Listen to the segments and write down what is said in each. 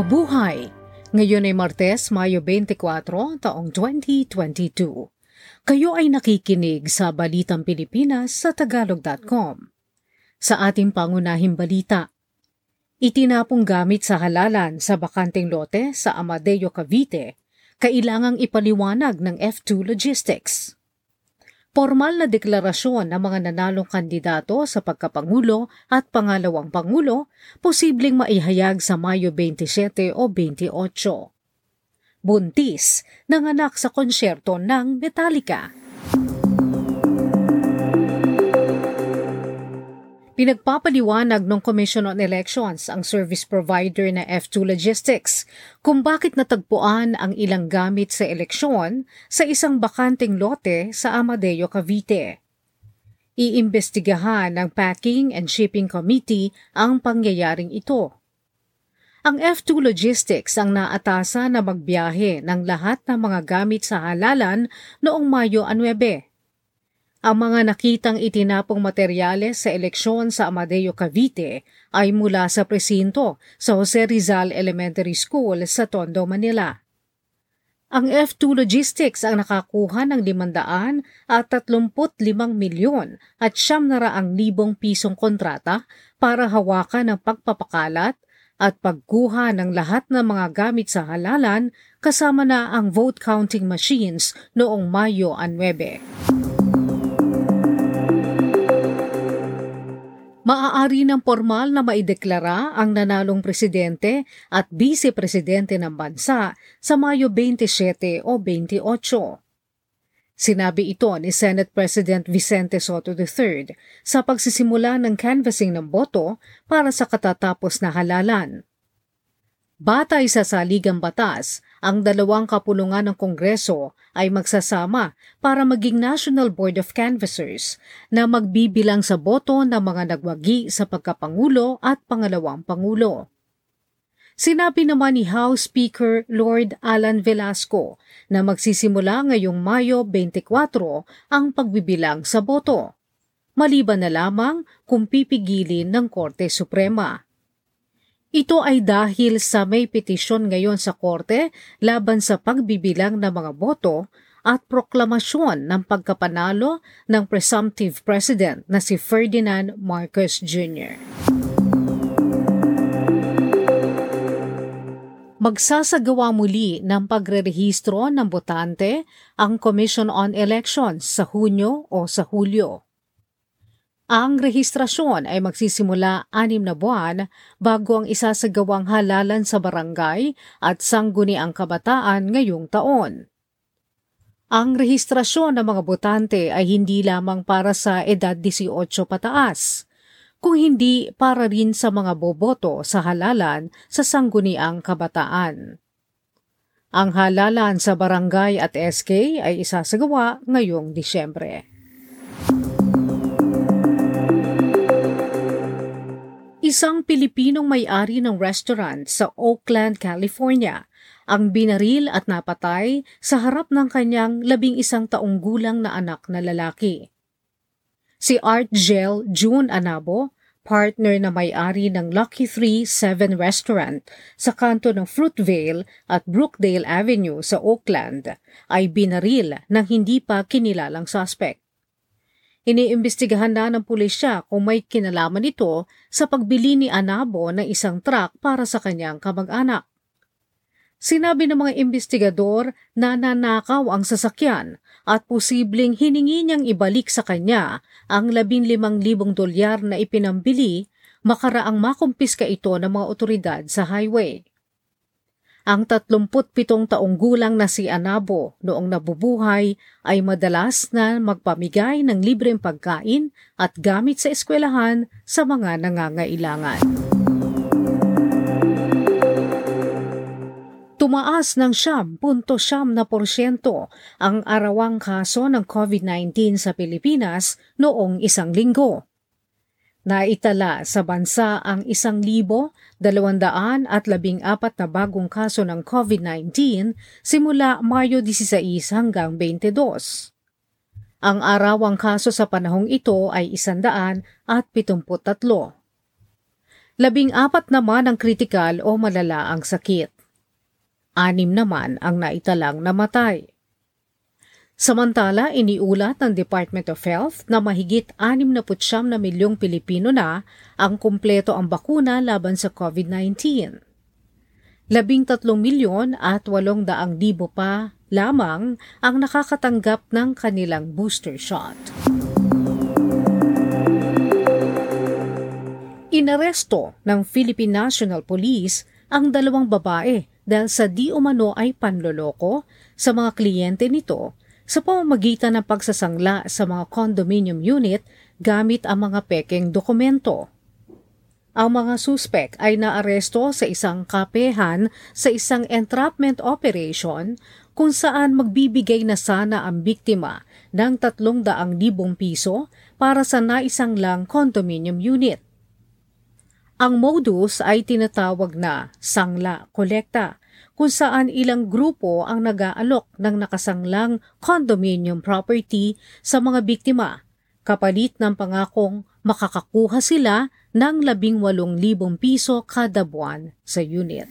Mabuhay! Ngayon ay Martes, Mayo 24, taong 2022. Kayo ay nakikinig sa Balitang Pilipinas sa Tagalog.com. Sa ating pangunahing balita, itinapong gamit sa halalan sa bakanteng lote sa Amadeo Cavite, kailangang ipaliwanag ng F2 Logistics. Formal na deklarasyon ng mga nanalong kandidato sa pagkapangulo at pangalawang pangulo posibleng maihayag sa Mayo 27 o 28. Buntis, nanganak sa konsyerto ng Metallica. Pinagpapaliwanag ng Commission on Elections ang service provider na F2 Logistics kung bakit natagpuan ang ilang gamit sa eleksyon sa isang bakanting lote sa Amadeo, Cavite. Iimbestigahan ng Packing and Shipping Committee ang pangyayaring ito. Ang F2 Logistics ang naatasa na magbiyahe ng lahat ng mga gamit sa halalan noong Mayo 9 ang mga nakitang itinapong materyales sa eleksyon sa Amadeo Cavite ay mula sa presinto sa Jose Rizal Elementary School sa Tondo, Manila. Ang F2 Logistics ang nakakuha ng 500 at 35 milyon at siyam raang libong pisong kontrata para hawakan ang pagpapakalat at pagkuha ng lahat ng mga gamit sa halalan kasama na ang vote counting machines noong Mayo 9. Maaari ng formal na maideklara ang nanalong presidente at vice-presidente ng bansa sa Mayo 27 o 28. Sinabi ito ni Senate President Vicente Soto III sa pagsisimula ng canvassing ng boto para sa katatapos na halalan. Batay sa saligang batas, ang dalawang kapulungan ng Kongreso ay magsasama para maging National Board of Canvassers na magbibilang sa boto ng mga nagwagi sa pagkapangulo at pangalawang pangulo. Sinabi naman ni House Speaker Lord Alan Velasco na magsisimula ngayong Mayo 24 ang pagbibilang sa boto. Maliban na lamang kung pipigilin ng Korte Suprema. Ito ay dahil sa may petisyon ngayon sa korte laban sa pagbibilang ng mga boto at proklamasyon ng pagkapanalo ng presumptive president na si Ferdinand Marcos Jr. Magsasagawa muli ng pagrerehistro ng botante ang Commission on Elections sa Hunyo o sa Hulyo. Ang rehistrasyon ay magsisimula anim na buwan bago ang isasagawang halalan sa barangay at sangguni ang kabataan ngayong taon. Ang rehistrasyon ng mga botante ay hindi lamang para sa edad 18 pataas, kung hindi para rin sa mga boboto sa halalan sa sangguniang kabataan. Ang halalan sa barangay at SK ay isasagawa ngayong Disyembre. Isang Pilipinong may-ari ng restaurant sa Oakland, California ang binaril at napatay sa harap ng kanyang labing isang taong gulang na anak na lalaki. Si Art Gel June Anabo, partner na may-ari ng Lucky 3 7 Restaurant sa kanto ng Fruitvale at Brookdale Avenue sa Oakland, ay binaril ng hindi pa kinilalang suspect. Iniimbestigahan na ng pulisya kung may kinalaman ito sa pagbili ni Anabo ng isang truck para sa kanyang kamag-anak. Sinabi ng mga investigador na nanakaw ang sasakyan at posibleng hiningi niyang ibalik sa kanya ang 15,000 dolyar na ipinambili makaraang makumpiska ito ng mga otoridad sa highway. Ang 37 taong gulang na si Anabo noong nabubuhay ay madalas na magpamigay ng libreng pagkain at gamit sa eskwelahan sa mga nangangailangan. Tumaas ng siyam punto siyam na porsyento ang arawang kaso ng COVID-19 sa Pilipinas noong isang linggo Naitala sa bansa ang isang libo, dalawandaan at labing apat na bagong kaso ng COVID-19 simula Mayo 16 hanggang 22. Ang arawang kaso sa panahong ito ay isandaan at 73. Labing apat naman ang kritikal o malala ang sakit. Anim naman ang naitalang namatay. Samantala, iniulat ng Department of Health na mahigit 69 na milyong Pilipino na ang kumpleto ang bakuna laban sa COVID-19. Labing tatlong milyon at walong daang libo pa lamang ang nakakatanggap ng kanilang booster shot. Inaresto ng Philippine National Police ang dalawang babae dahil sa di umano ay panloloko sa mga kliyente nito sa pamamagitan ng pagsasangla sa mga condominium unit gamit ang mga pekeng dokumento. Ang mga suspek ay naaresto sa isang kapehan sa isang entrapment operation kung saan magbibigay na sana ang biktima ng 300,000 piso para sa naisang lang condominium unit. Ang modus ay tinatawag na sangla kolekta, kung saan ilang grupo ang nag-aalok ng nakasanglang condominium property sa mga biktima, kapalit ng pangakong makakakuha sila ng 18,000 piso kada buwan sa unit.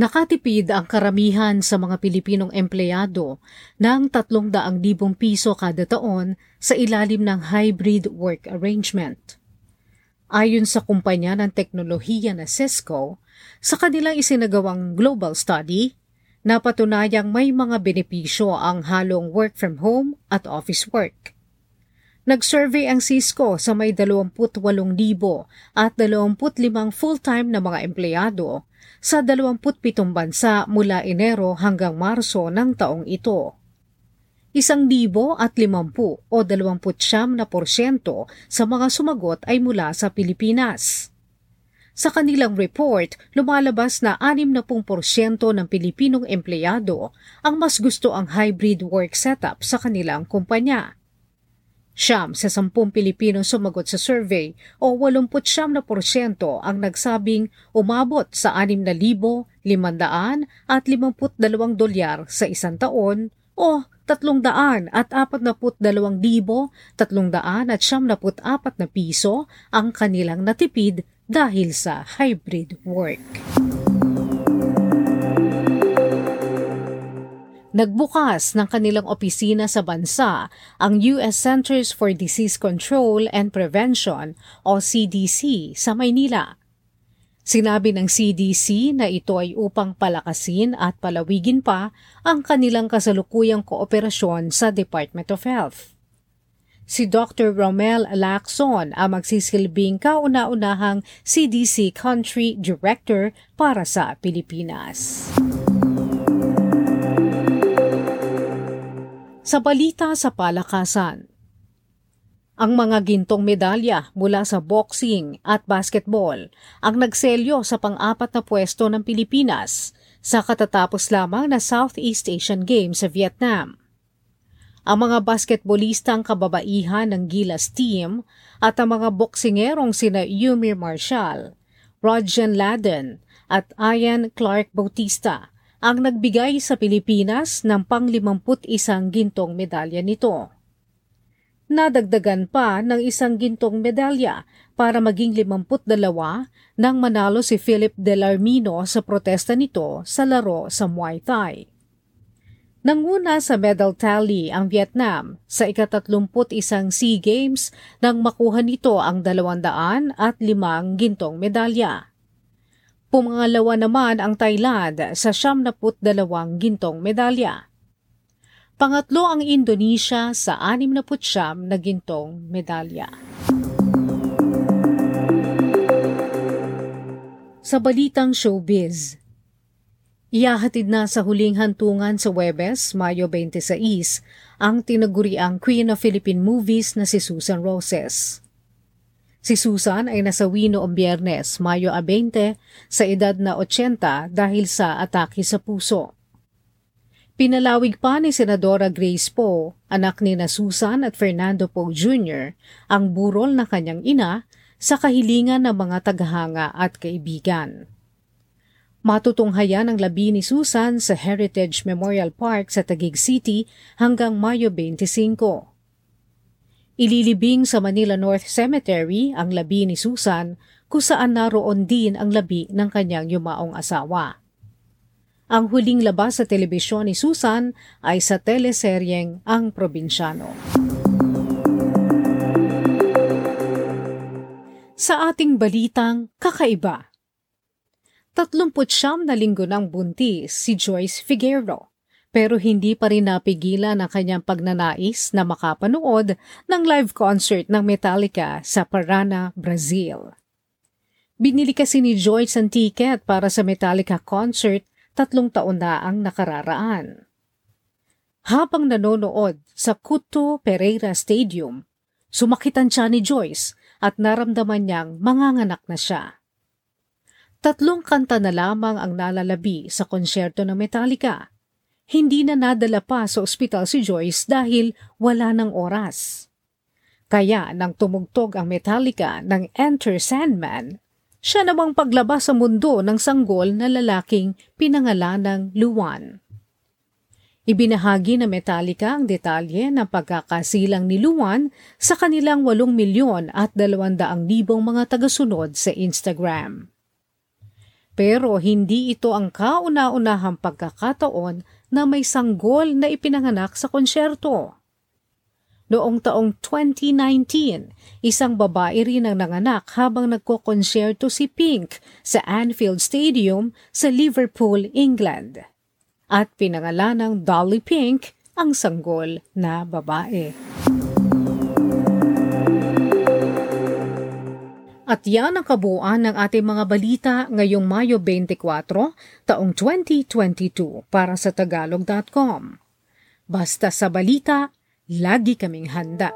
Nakatipid ang karamihan sa mga Pilipinong empleyado ng 300,000 piso kada taon sa ilalim ng hybrid work arrangement. Ayon sa kumpanya ng teknolohiya na Cisco, sa kanilang isinagawang global study, napatunayang may mga benepisyo ang halong work from home at office work. Nag-survey ang Cisco sa may 28,000 at 25 full-time na mga empleyado sa 27 bansa mula Enero hanggang Marso ng taong ito. Isang libo at limampu o dalawamput siyam na porsyento sa mga sumagot ay mula sa Pilipinas. Sa kanilang report, lumalabas na 60% ng Pilipinong empleyado ang mas gusto ang hybrid work setup sa kanilang kumpanya. Siyam sa sampung Pilipino sumagot sa survey o 89 na porsyento ang nagsabing umabot sa 6,500 at 52 dolyar sa isang taon o 300 at 42,300 at 74 na piso ang kanilang natipid dahil sa hybrid work. Nagbukas ng kanilang opisina sa bansa ang US Centers for Disease Control and Prevention o CDC sa Maynila. Sinabi ng CDC na ito ay upang palakasin at palawigin pa ang kanilang kasalukuyang kooperasyon sa Department of Health. Si Dr. Romel Lacson ang magsisilbing kauna-unahang CDC Country Director para sa Pilipinas. Sa balita sa palakasan, ang mga gintong medalya mula sa boxing at basketball ang nagselyo sa pang-apat na pwesto ng Pilipinas sa katatapos lamang na Southeast Asian Games sa Vietnam. Ang mga basketballistang kababaihan ng Gilas team at ang mga boksingerong sina Yumir Marshall, Rodjan Laden at Ian Clark Bautista ang nagbigay sa Pilipinas ng pang-51 gintong medalya nito. Nadagdagan pa ng isang gintong medalya para maging 52 nang manalo si Philip Delarmino sa protesta nito sa laro sa Muay Thai. Nanguna sa medal tally ang Vietnam sa ikatatlumput isang SEA Games nang makuha nito ang 200 at limang gintong medalya. Pumangalawa naman ang Thailand sa 72 gintong medalya. Pangatlo ang Indonesia sa 69 na gintong medalya. Sa balitang showbiz, Iyahatid na sa huling hantungan sa Webes, Mayo 26, ang tinaguriang Queen of Philippine Movies na si Susan Roses. Si Susan ay nasawi noong biyernes, Mayo 20, sa edad na 80 dahil sa atake sa puso. Pinalawig pa ni Senadora Grace Poe, anak ni na Susan at Fernando Poe Jr., ang burol na kanyang ina sa kahilingan ng mga tagahanga at kaibigan. Matutunghayan ang labi ni Susan sa Heritage Memorial Park sa Taguig City hanggang Mayo 25. Ililibing sa Manila North Cemetery ang labi ni Susan kung saan naroon din ang labi ng kanyang yumaong asawa. Ang huling labas sa telebisyon ni Susan ay sa teleseryeng Ang Probinsyano. Sa ating balitang kakaiba, 39 na linggo ng buntis si Joyce Figueroa pero hindi pa rin napigilan ang kanyang pagnanais na makapanood ng live concert ng Metallica sa Parana, Brazil. Binili kasi ni Joyce ang ticket para sa Metallica concert tatlong taon na ang nakararaan. Habang nanonood sa Couto Pereira Stadium, sumakitan siya ni Joyce at naramdaman niyang manganganak na siya. Tatlong kanta na lamang ang nalalabi sa konsyerto ng Metallica. Hindi na nadala pa sa ospital si Joyce dahil wala ng oras. Kaya nang tumugtog ang Metallica ng Enter Sandman, siya namang paglabas sa mundo ng sanggol na lalaking pinangalan ng Luwan. Ibinahagi na Metallica ang detalye ng pagkakasilang ni Luwan sa kanilang 8 milyon at 200 libong mga tagasunod sa Instagram. Pero hindi ito ang kauna-unahang pagkakataon na may sanggol na ipinanganak sa konsyerto. Noong taong 2019, isang babae rin ang nanganak habang nagkokonsyerto si Pink sa Anfield Stadium sa Liverpool, England. At pinangalan ng Dolly Pink ang sanggol na babae. At yan ang kabuuan ng ating mga balita ngayong Mayo 24, taong 2022 para sa Tagalog.com. Basta sa balita, lagi kaming handa.